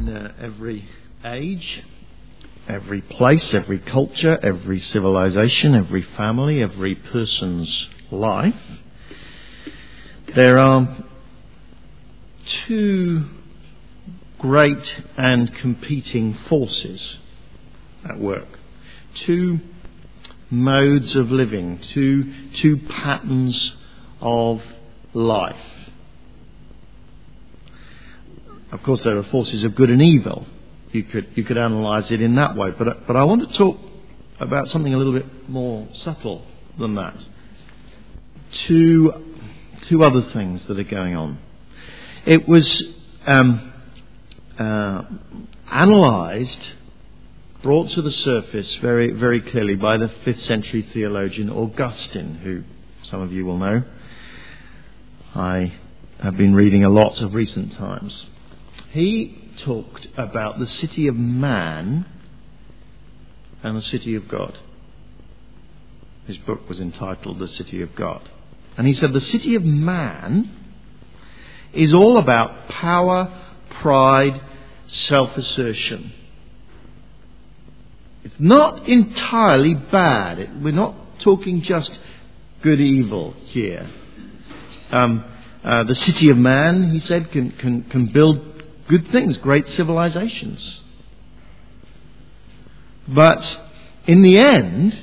in uh, every age, every place, every culture, every civilization, every family, every person's life, there are two great and competing forces at work. Two modes of living, two, two patterns of life. Of course, there are forces of good and evil. You could, you could analyze it in that way. But, but I want to talk about something a little bit more subtle than that. Two, two other things that are going on. It was um, uh, analyzed, brought to the surface very, very clearly by the 5th century theologian Augustine, who some of you will know. I have been reading a lot of recent times. He talked about the city of man and the city of God. His book was entitled The City of God. And he said the city of man is all about power, pride, self assertion. It's not entirely bad. We're not talking just good evil here. Um, uh, the city of man, he said, can, can, can build good things, great civilizations. But in the end,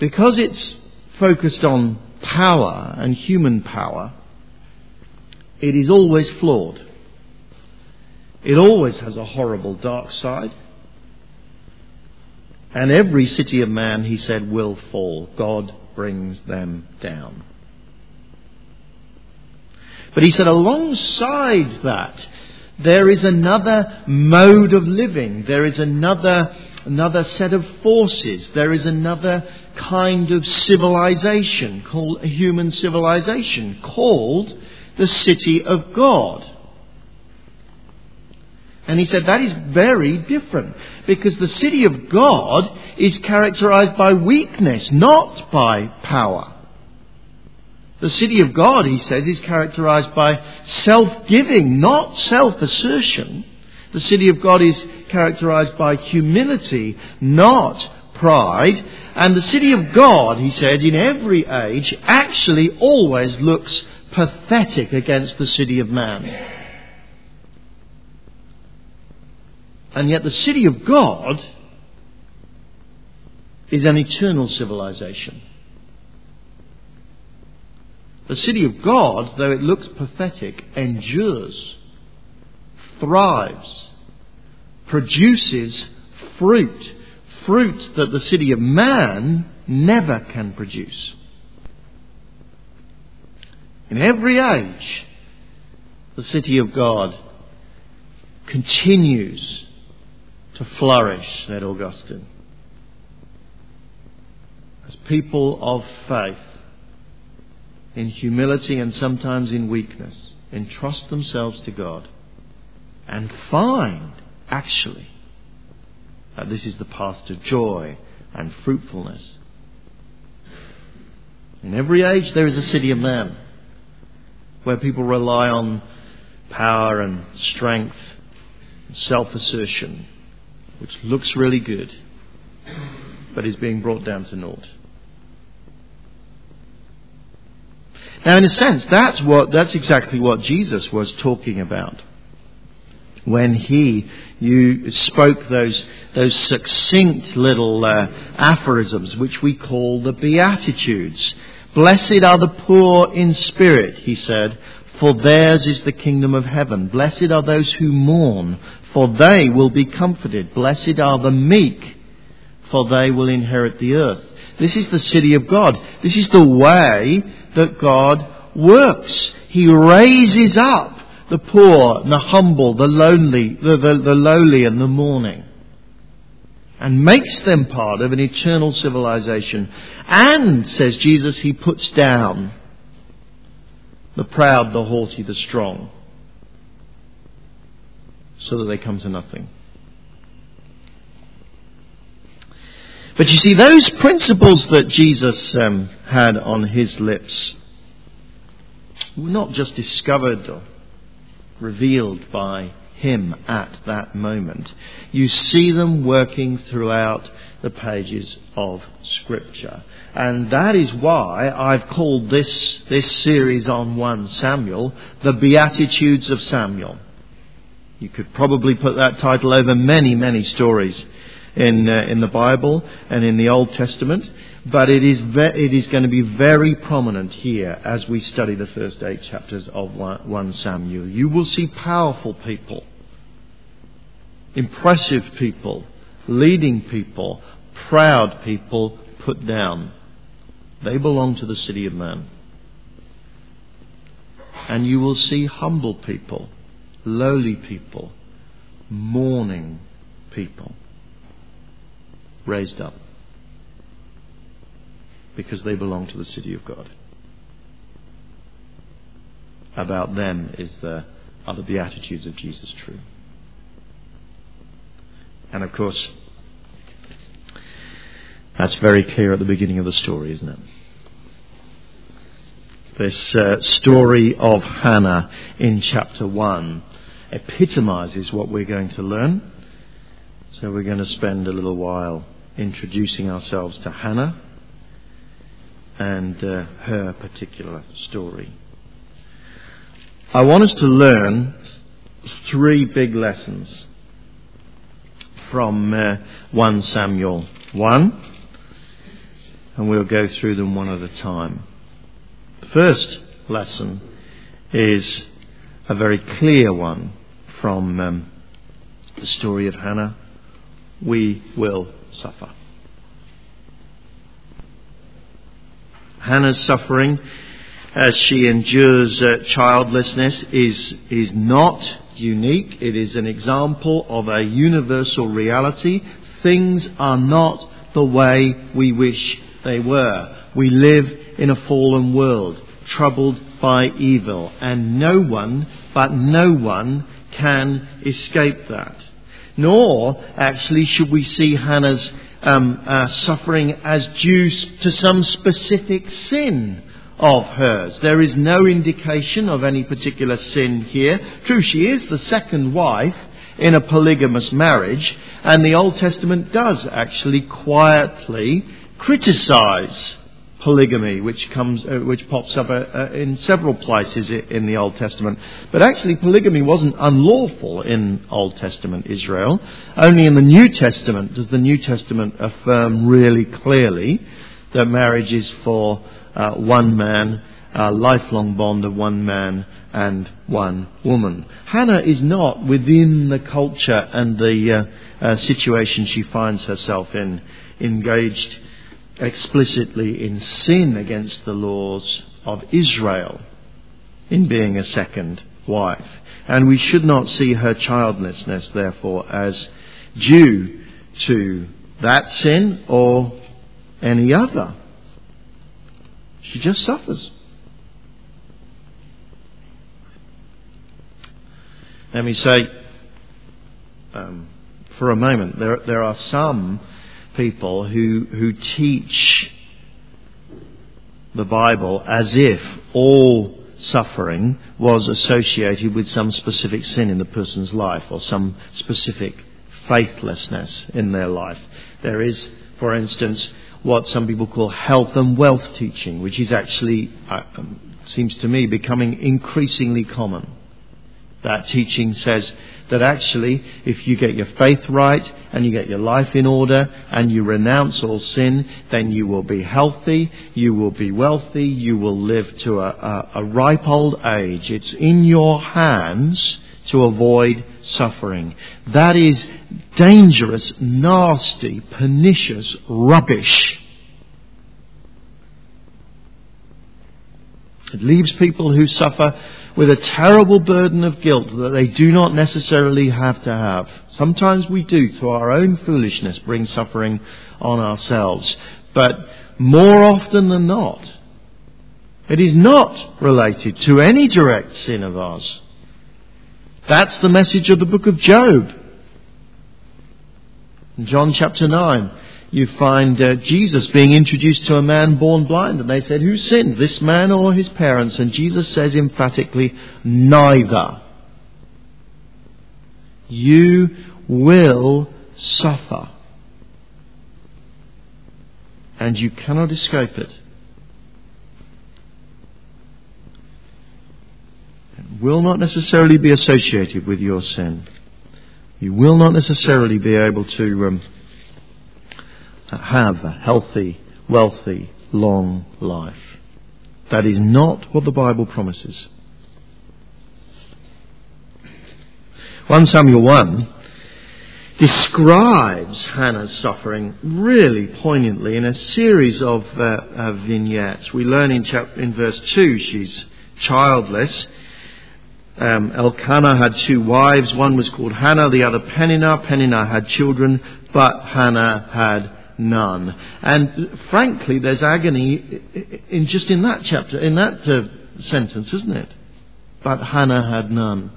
because it's focused on power and human power, it is always flawed. It always has a horrible dark side. And every city of man, he said, will fall. God brings them down. But he said, alongside that, there is another mode of living. There is another, another set of forces. There is another kind of civilization called human civilization called the city of God. And he said that is very different because the city of God is characterized by weakness, not by power. The city of God, he says, is characterized by self giving, not self assertion. The city of God is characterized by humility, not pride. And the city of God, he said, in every age, actually always looks pathetic against the city of man. And yet the city of God is an eternal civilization. The city of God, though it looks pathetic, endures, thrives, produces fruit, fruit that the city of man never can produce. In every age, the city of God continues to flourish, said Augustine. As people of faith, in humility and sometimes in weakness, entrust themselves to God and find, actually, that this is the path to joy and fruitfulness. In every age, there is a city of man where people rely on power and strength and self assertion, which looks really good, but is being brought down to naught. Now, in a sense, that's what, that's exactly what Jesus was talking about. When he you spoke those those succinct little uh, aphorisms which we call the beatitudes. Blessed are the poor in spirit he said for theirs is the kingdom of heaven. Blessed are those who mourn for they will be comforted. Blessed are the meek for they will inherit the earth this is the city of god this is the way that God works. He raises up the poor, the humble, the lonely, the, the, the lowly and the mourning. And makes them part of an eternal civilization. And, says Jesus, he puts down the proud, the haughty, the strong, so that they come to nothing. But you see, those principles that Jesus um, had on his lips were not just discovered or revealed by him at that moment. You see them working throughout the pages of Scripture. And that is why I've called this, this series on 1 Samuel the Beatitudes of Samuel. You could probably put that title over many, many stories in, uh, in the Bible and in the Old Testament, but it is, ve- it is going to be very prominent here as we study the first eight chapters of 1 Samuel. You will see powerful people, impressive people, leading people, proud people put down. They belong to the city of man. And you will see humble people, lowly people, mourning people raised up because they belong to the city of God. About them is the, are the Beatitudes of Jesus true. And of course, that's very clear at the beginning of the story, isn't it? This uh, story of Hannah in chapter 1 epitomizes what we're going to learn. So we're going to spend a little while introducing ourselves to Hannah and uh, her particular story. I want us to learn three big lessons from uh, 1 Samuel 1 and we'll go through them one at a time. The first lesson is a very clear one from um, the story of Hannah. We will suffer. Hannah's suffering as she endures uh, childlessness is, is not unique. It is an example of a universal reality. Things are not the way we wish they were. We live in a fallen world, troubled by evil, and no one, but no one, can escape that. Nor, actually, should we see Hannah's um, uh, suffering as due to some specific sin of hers. There is no indication of any particular sin here. True, she is the second wife in a polygamous marriage, and the Old Testament does actually quietly criticize polygamy, which comes, uh, which pops up uh, uh, in several places in the Old Testament. But actually, polygamy wasn't unlawful in Old Testament Israel. Only in the New Testament does the New Testament affirm really clearly that marriage is for uh, one man, a lifelong bond of one man and one woman. Hannah is not within the culture and the uh, uh, situation she finds herself in engaged explicitly in sin against the laws of Israel in being a second wife. And we should not see her childlessness, therefore, as due to that sin or any other. She just suffers. Let me say, um, for a moment, there, there are some people who, who teach the Bible as if all suffering was associated with some specific sin in the person's life or some specific faithlessness in their life. There is, for instance, what some people call health and wealth teaching, which is actually, uh, um, seems to me, becoming increasingly common. That teaching says that actually, if you get your faith right and you get your life in order and you renounce all sin, then you will be healthy, you will be wealthy, you will live to a, a, a ripe old age. It's in your hands to avoid suffering. That is dangerous, nasty, pernicious rubbish. It leaves people who suffer with a terrible burden of guilt that they do not necessarily have to have. Sometimes we do, through our own foolishness, bring suffering on ourselves. But more often than not, it is not related to any direct sin of ours. That's the message of the book of Job. In John chapter 9, you find uh, Jesus being introduced to a man born blind, and they said, Who sinned, this man or his parents? And Jesus says emphatically, Neither. You will suffer. And you cannot escape it. It will not necessarily be associated with your sin. You will not necessarily be able to um, have a healthy, wealthy, long life. That is not what the Bible promises. 1 Samuel 1 describes Hannah's suffering really poignantly in a series of uh, uh, vignettes. We learn in, chapter, in verse 2 she's childless. Um, Elkanah had two wives. One was called Hannah, the other Peninnah. Peninnah had children, but Hannah had none. And frankly, there's agony in just in that chapter, in that uh, sentence, isn't it? But Hannah had none.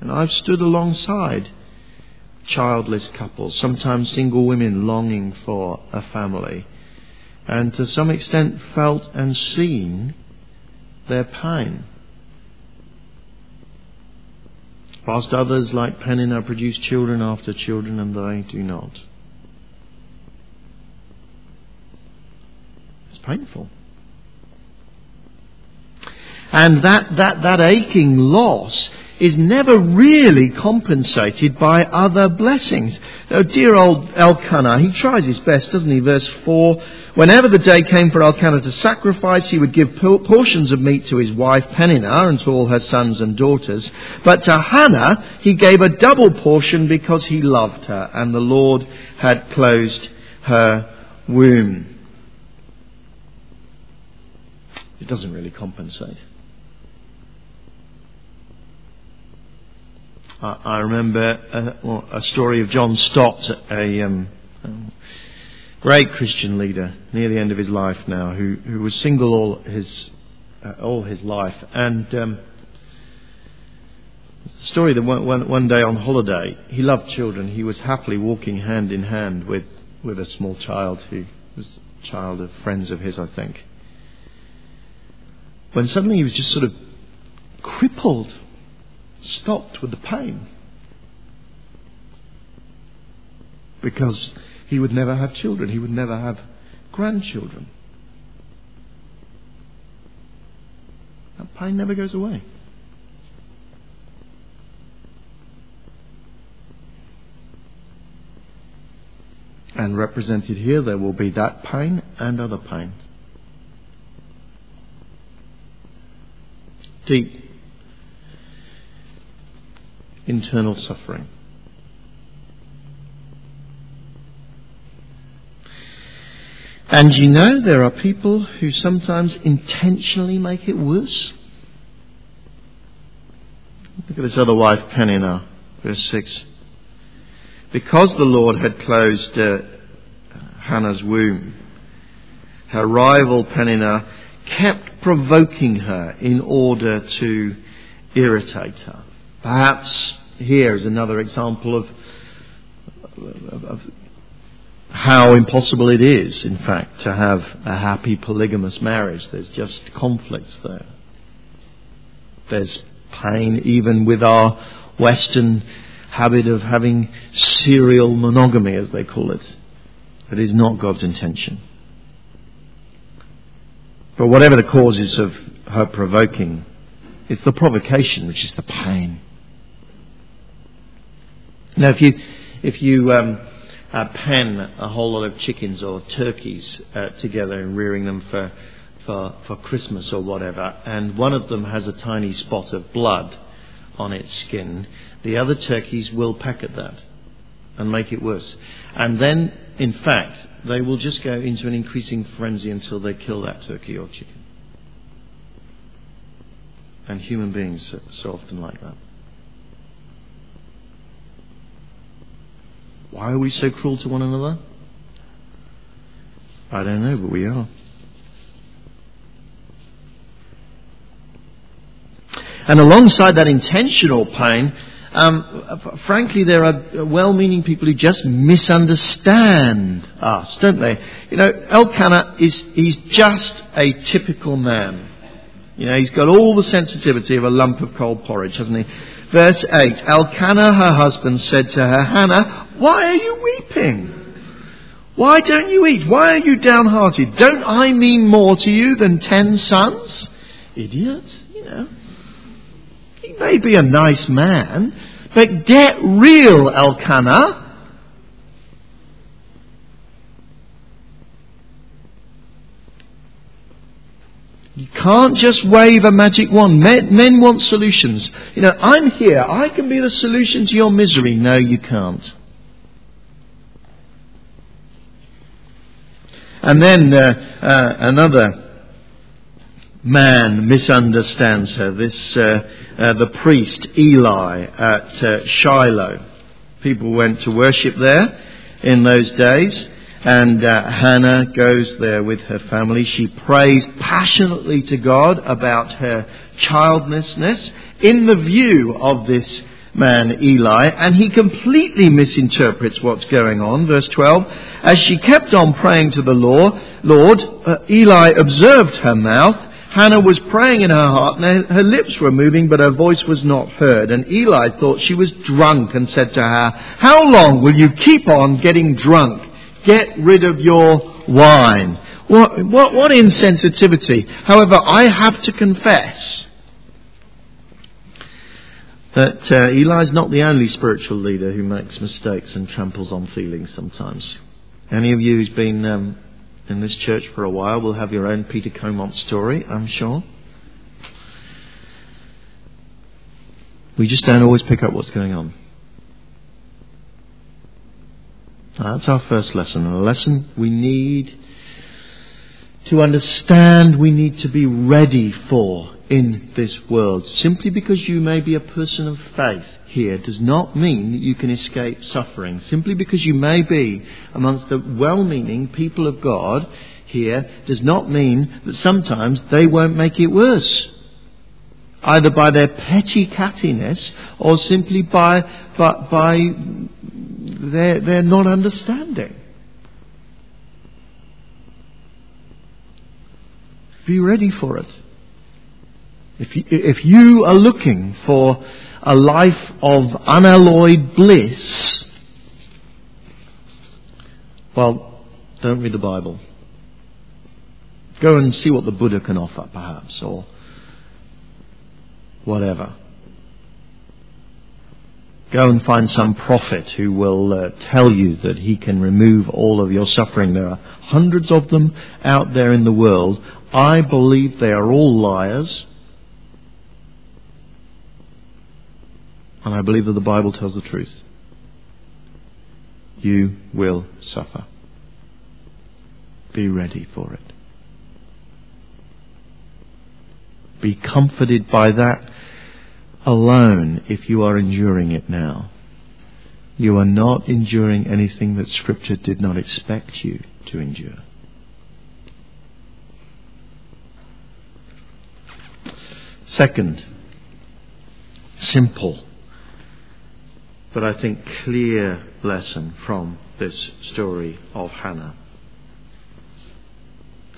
And I've stood alongside childless couples, sometimes single women longing for a family, and to some extent felt and seen their pain. Whilst others, like Peninnah, produce children after children, and they do not. It's painful. And that, that, that aching loss is never really compensated by other blessings. Oh, dear old Elkanah, he tries his best, doesn't he? Verse 4 Whenever the day came for Elkanah to sacrifice, he would give portions of meat to his wife Peninnah and to all her sons and daughters. But to Hannah, he gave a double portion because he loved her, and the Lord had closed her womb. It doesn't really compensate. I remember a, a, story of John Stott, a um, great Christian leader near the end of his life now, who, who was single all his uh, all his life, and um, the story that one, one, one day on holiday, he loved children. He was happily walking hand in hand with with a small child who was a child of friends of his, I think. When suddenly he was just sort of crippled stopped with the pain. Because he would never have children, he would never have grandchildren. That pain never goes away. And represented here, there will be that pain and other pains. Deep internal suffering. And you know, there are people who sometimes intentionally make it worse. Look at this other wife, Peninnah, verse 6. Because the Lord had closed uh, Hannah's womb, her rival Peninnah kept provoking her in order to irritate her. Perhaps here is another example of, of, of how impossible it is, in fact, to have a happy polygamous marriage. There's just conflicts there. There's pain even with our Western habit of having serial monogamy, as they call it. That is not God's intention. But whatever the causes of her provoking, it's the provocation which is the pain. Now, if you if you um, uh, pen a whole lot of chickens or turkeys uh, together and rearing them for, for for Christmas or whatever, and one of them has a tiny spot of blood on its skin, the other turkeys will peck at that and make it worse. And then, in fact, they will just go into an increasing frenzy until they kill that turkey or chicken. And human beings are so often like that. Why are we so cruel to one another? I don't know, but we are. And alongside that intentional pain, um, frankly, there are well meaning people who just misunderstand us, don't they? You know, Elkanah is he's just a typical man. You know, he's got all the sensitivity of a lump of cold porridge, hasn't he? Verse 8 Elkanah, her husband, said to her, Hannah, why are you weeping? Why don't you eat? Why are you downhearted? Don't I mean more to you than ten sons? Idiot, you know. He may be a nice man, but get real, Elkanah. You can't just wave a magic wand. Men, men, want solutions. You know, I'm here. I can be the solution to your misery. No, you can't. And then uh, uh, another man misunderstands her. This, uh, uh the priest Eli at uh, Shiloh. People went to worship there in those days. And uh, Hannah goes there with her family. She prays passionately to God about her childlessness in the view of this man Eli, and he completely misinterprets what's going on. Verse 12, as she kept on praying to the Lord, uh, Eli observed her mouth. Hannah was praying in her heart, and her lips were moving, but her voice was not heard. And Eli thought she was drunk and said to her, How long will you keep on getting drunk? Get rid of your wine. What, what, what insensitivity. However, I have to confess that uh, Eli's not the only spiritual leader who makes mistakes and tramples on feelings sometimes. Any of you who's been um, in this church for a while will have your own Peter Comont story, I'm sure. We just don't always pick up what's going on. That's our first lesson. A lesson we need to understand, we need to be ready for in this world. Simply because you may be a person of faith here does not mean that you can escape suffering. Simply because you may be amongst the well meaning people of God here does not mean that sometimes they won't make it worse. Either by their petty cattiness or simply by, by, by their, their not understanding. Be ready for it. If you, if you are looking for a life of unalloyed bliss, well, don't read the Bible. Go and see what the Buddha can offer, perhaps, or whatever. Go and find some prophet who will uh, tell you that he can remove all of your suffering. There are hundreds of them out there in the world. I believe they are all liars. And I believe that the Bible tells the truth. You will suffer. Be ready for it. Be comforted by that alone if you are enduring it now. You are not enduring anything that Scripture did not expect you to endure. Second, simple, but I think clear lesson from this story of Hannah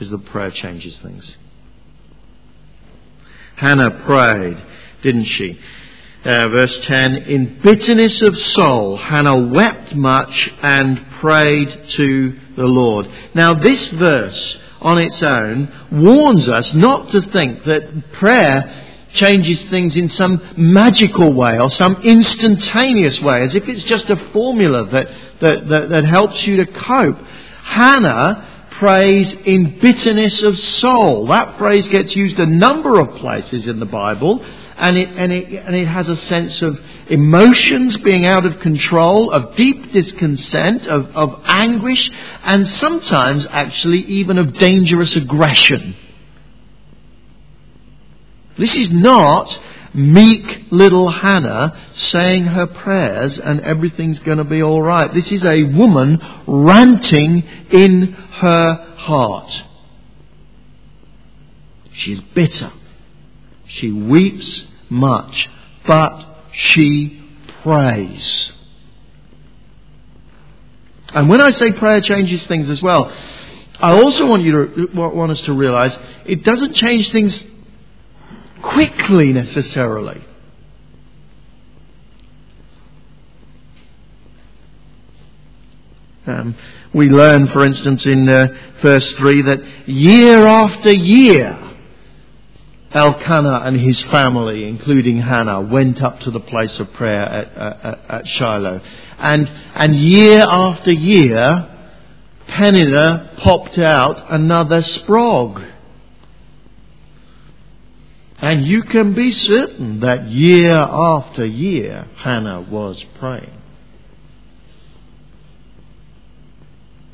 is that prayer changes things. Hannah prayed didn't she? Uh, verse 10 In bitterness of soul, Hannah wept much and prayed to the Lord. Now, this verse on its own warns us not to think that prayer changes things in some magical way or some instantaneous way, as if it's just a formula that, that, that, that helps you to cope. Hannah prays in bitterness of soul. That phrase gets used a number of places in the Bible, and it, and it, and it has a sense of emotions being out of control, of deep discontent, of, of anguish, and sometimes actually even of dangerous aggression. This is not meek little Hannah saying her prayers and everything's going to be all right. This is a woman ranting in her heart. She's bitter. She weeps much, but she prays. And when I say prayer changes things as well, I also want you to want us to realize it doesn't change things quickly necessarily. Um, we learn, for instance, in uh, verse 3 that year after year, Elkanah and his family, including Hannah, went up to the place of prayer at, at, Shiloh. And, and year after year, Peninnah popped out another sprog. And you can be certain that year after year, Hannah was praying.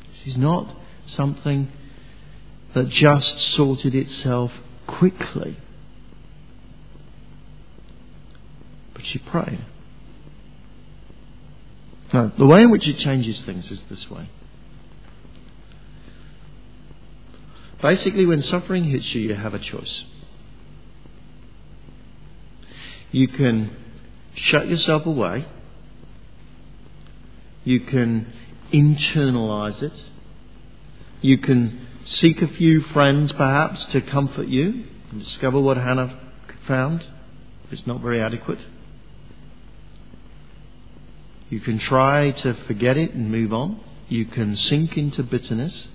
This is not something that just sorted itself quickly. But she prayed. Now, the way in which it changes things is this way. Basically, when suffering hits you, you have a choice. You can shut yourself away. You can internalize it. You can seek a few friends, perhaps, to comfort you and discover what Hannah found. It's not very adequate. You can try to forget it and move on. You can sink into bitterness.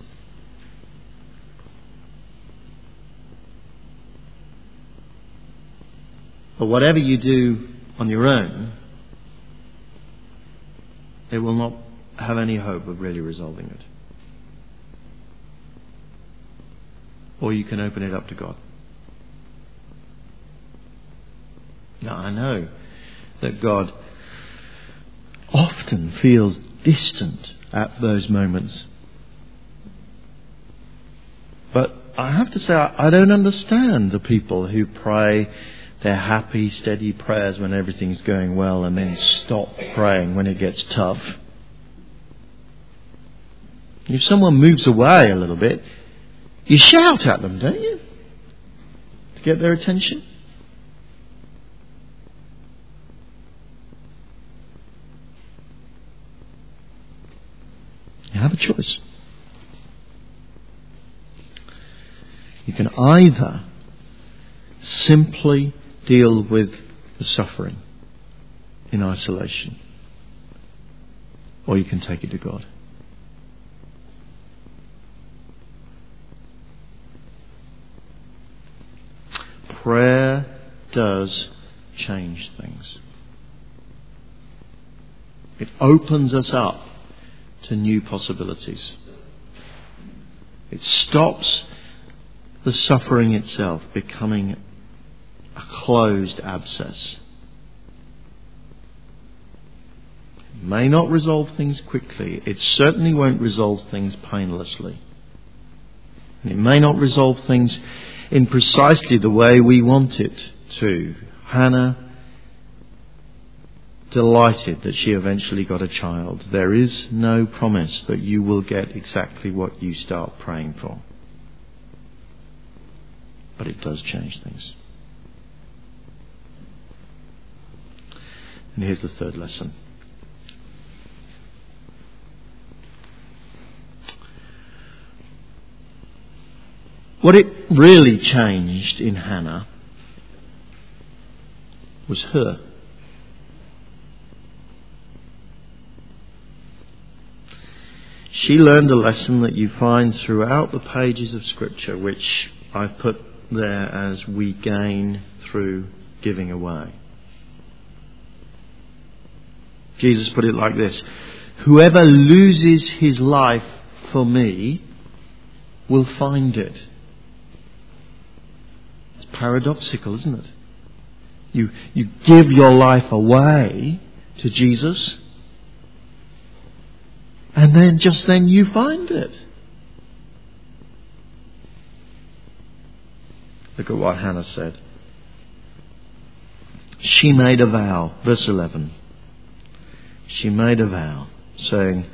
But whatever you do on your own, it will not have any hope of really resolving it. Or you can open it up to God. Now, I know that God often feels distant at those moments. But I have to say, I don't understand the people who pray their happy, steady prayers when everything's going well and then stop praying when it gets tough. If someone moves away a little bit, you shout at them, don't you? To get their attention. You have a choice. You can either simply deal with the suffering in isolation, or you can take it to God. Prayer does change things. It opens us up to new possibilities. It stops the suffering itself becoming a closed abscess. It may not resolve things quickly. It certainly won't resolve things painlessly. It may not resolve things in precisely the way we want it to. Hannah delighted that she eventually got a child. There is no promise that you will get exactly what you start praying for. But it does change things. And here's the third lesson. What it really changed in Hannah was her. She learned a lesson that you find throughout the pages of Scripture, which I've put there as we gain through giving away. Jesus put it like this Whoever loses his life for me will find it. It's paradoxical, isn't it? You, you give your life away to Jesus, and then just then you find it. Look at what Hannah said. She made a vow, verse 11 she made a vow, saying,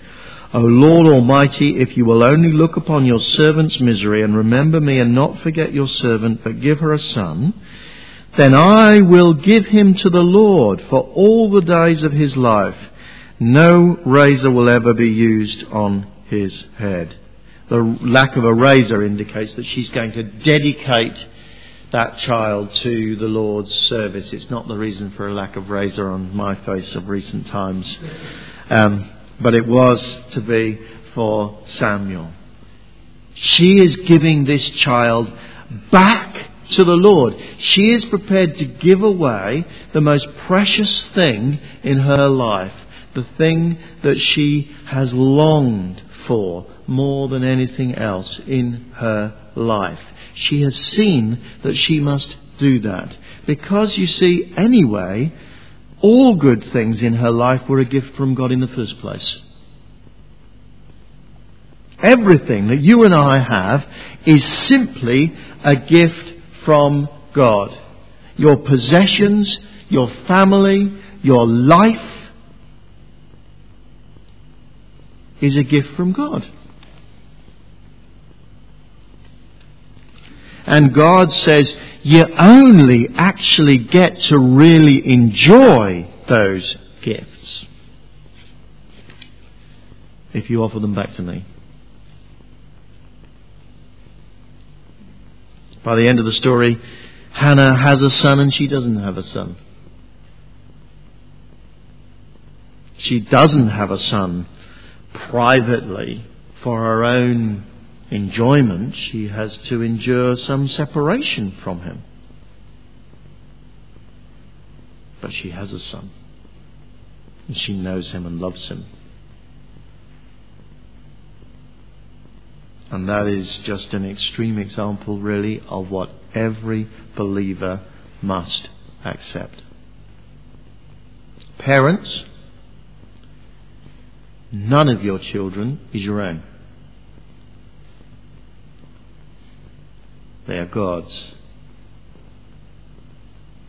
O Lord Almighty, if you will only look upon your servant's misery and remember me and not forget your servant, but give her a son, then I will give him to the Lord for all the days of his life. No razor will ever be used on his head. The lack of a razor indicates that she's going to dedicate that child to the Lord's service. It's not the reason for a lack of razor on my face of recent times. Um, but it was to be for Samuel. She is giving this child back to the Lord. She is prepared to give away the most precious thing in her life, the thing that she has longed for more than anything else in her life. She has seen that she must do that. Because you see, anyway, all good things in her life were a gift from God in the first place. Everything that you and I have is simply a gift from God. Your possessions, your family, your life is a gift from God. And God says you only actually get to really enjoy those gifts if you offer them back to me. By the end of the story, Hannah has a son and she doesn't have a son. She doesn't have a son privately for her own enjoyment, she has to endure some separation from him. But she has a son. And she knows him and loves him. And that is just an extreme example, really, of what every believer must accept. Parents, none of your children is your own. They are God's.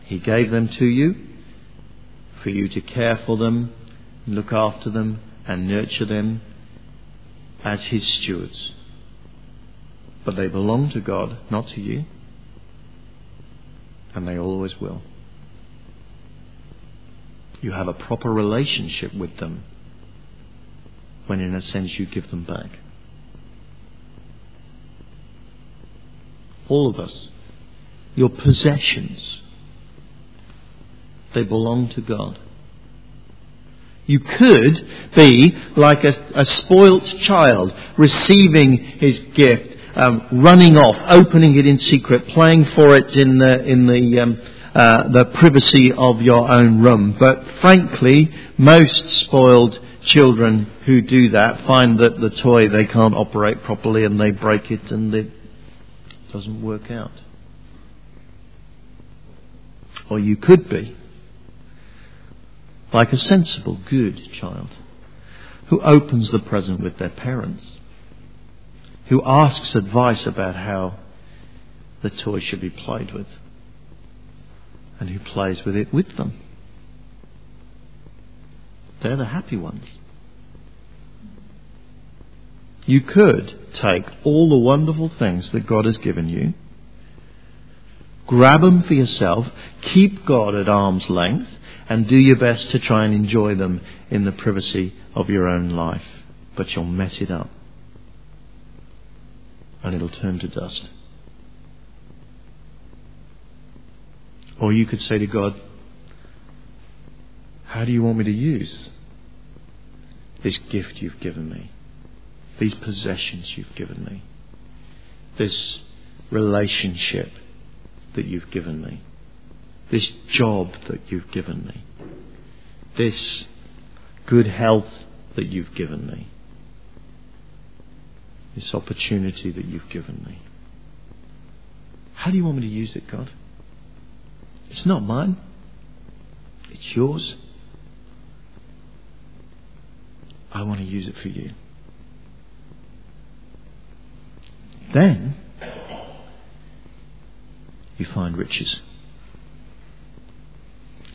He gave them to you for you to care for them, look after them, and nurture them as His stewards. But they belong to God, not to you. And they always will. You have a proper relationship with them when, in a sense, you give them back. all of us, your possessions, they belong to God. You could be like a, a spoilt child receiving his gift, um, running off, opening it in secret, playing for it in the, in the, um, uh, the privacy of your own room. But frankly, most spoiled children who do that find that the toy they can't operate properly and they break it and it doesn't work out. Or you could be like a sensible, good child who opens the present with their parents, who asks advice about how the toy should be played with, and who plays with it with them. They're the happy ones. You could take all the wonderful things that God has given you, grab them for yourself, keep God at arm's length, and do your best to try and enjoy them in the privacy of your own life. But you'll mess it up. And it'll turn to dust. Or you could say to God, How do you want me to use this gift you've given me? these possessions you've given me, this relationship that you've given me, this job that you've given me, this good health that you've given me, this opportunity that you've given me. How do you want me to use it, God? It's not mine. It's yours. I want to use it for you. Then you find riches.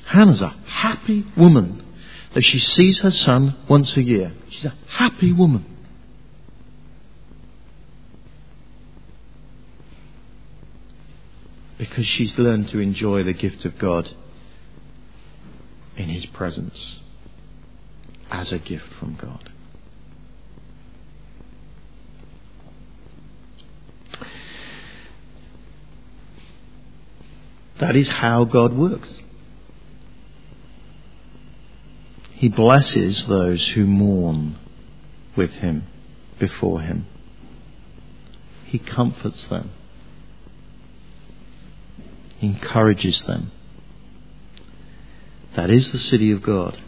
Hannah's a happy woman that she sees her son once a year. She's a happy woman. Because she's learned to enjoy the gift of God in His presence as a gift from God. That is how God works. He blesses those who mourn with him, before him. He comforts them. Encourages them. That is the city of God.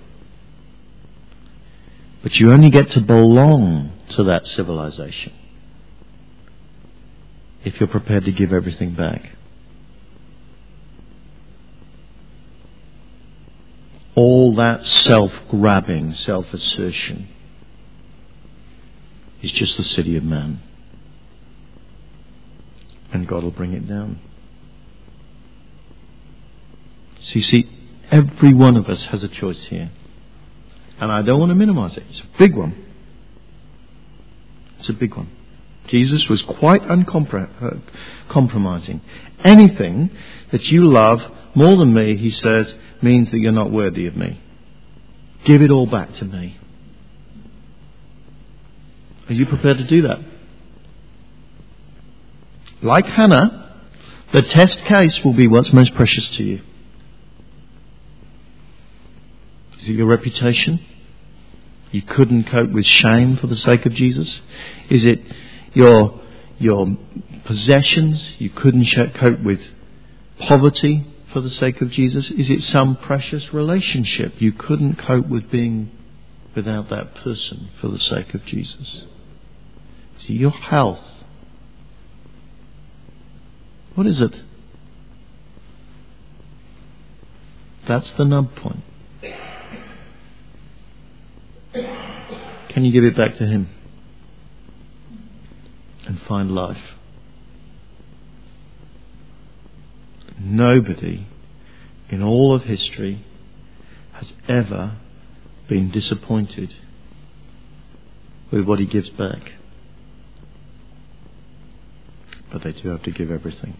But you only get to belong to that civilization if you're prepared to give everything back. All that self grabbing, self assertion is just the city of man. And God will bring it down. So you see, every one of us has a choice here. And I don't want to minimize it. It's a big one. It's a big one. Jesus was quite uncompromising. Anything that you love more than me, he says, means that you're not worthy of me. Give it all back to me. Are you prepared to do that? Like Hannah, the test case will be what's most precious to you. Is it your reputation? You couldn't cope with shame for the sake of Jesus? Is it your, your possessions? You couldn't cope with poverty for the sake of Jesus? Is it some precious relationship? You couldn't cope with being without that person for the sake of Jesus? See, your health. What is it? That's the nub point. Can you give it back to Him and find life? Nobody in all of history has ever been disappointed with what He gives back. But they do have to give everything.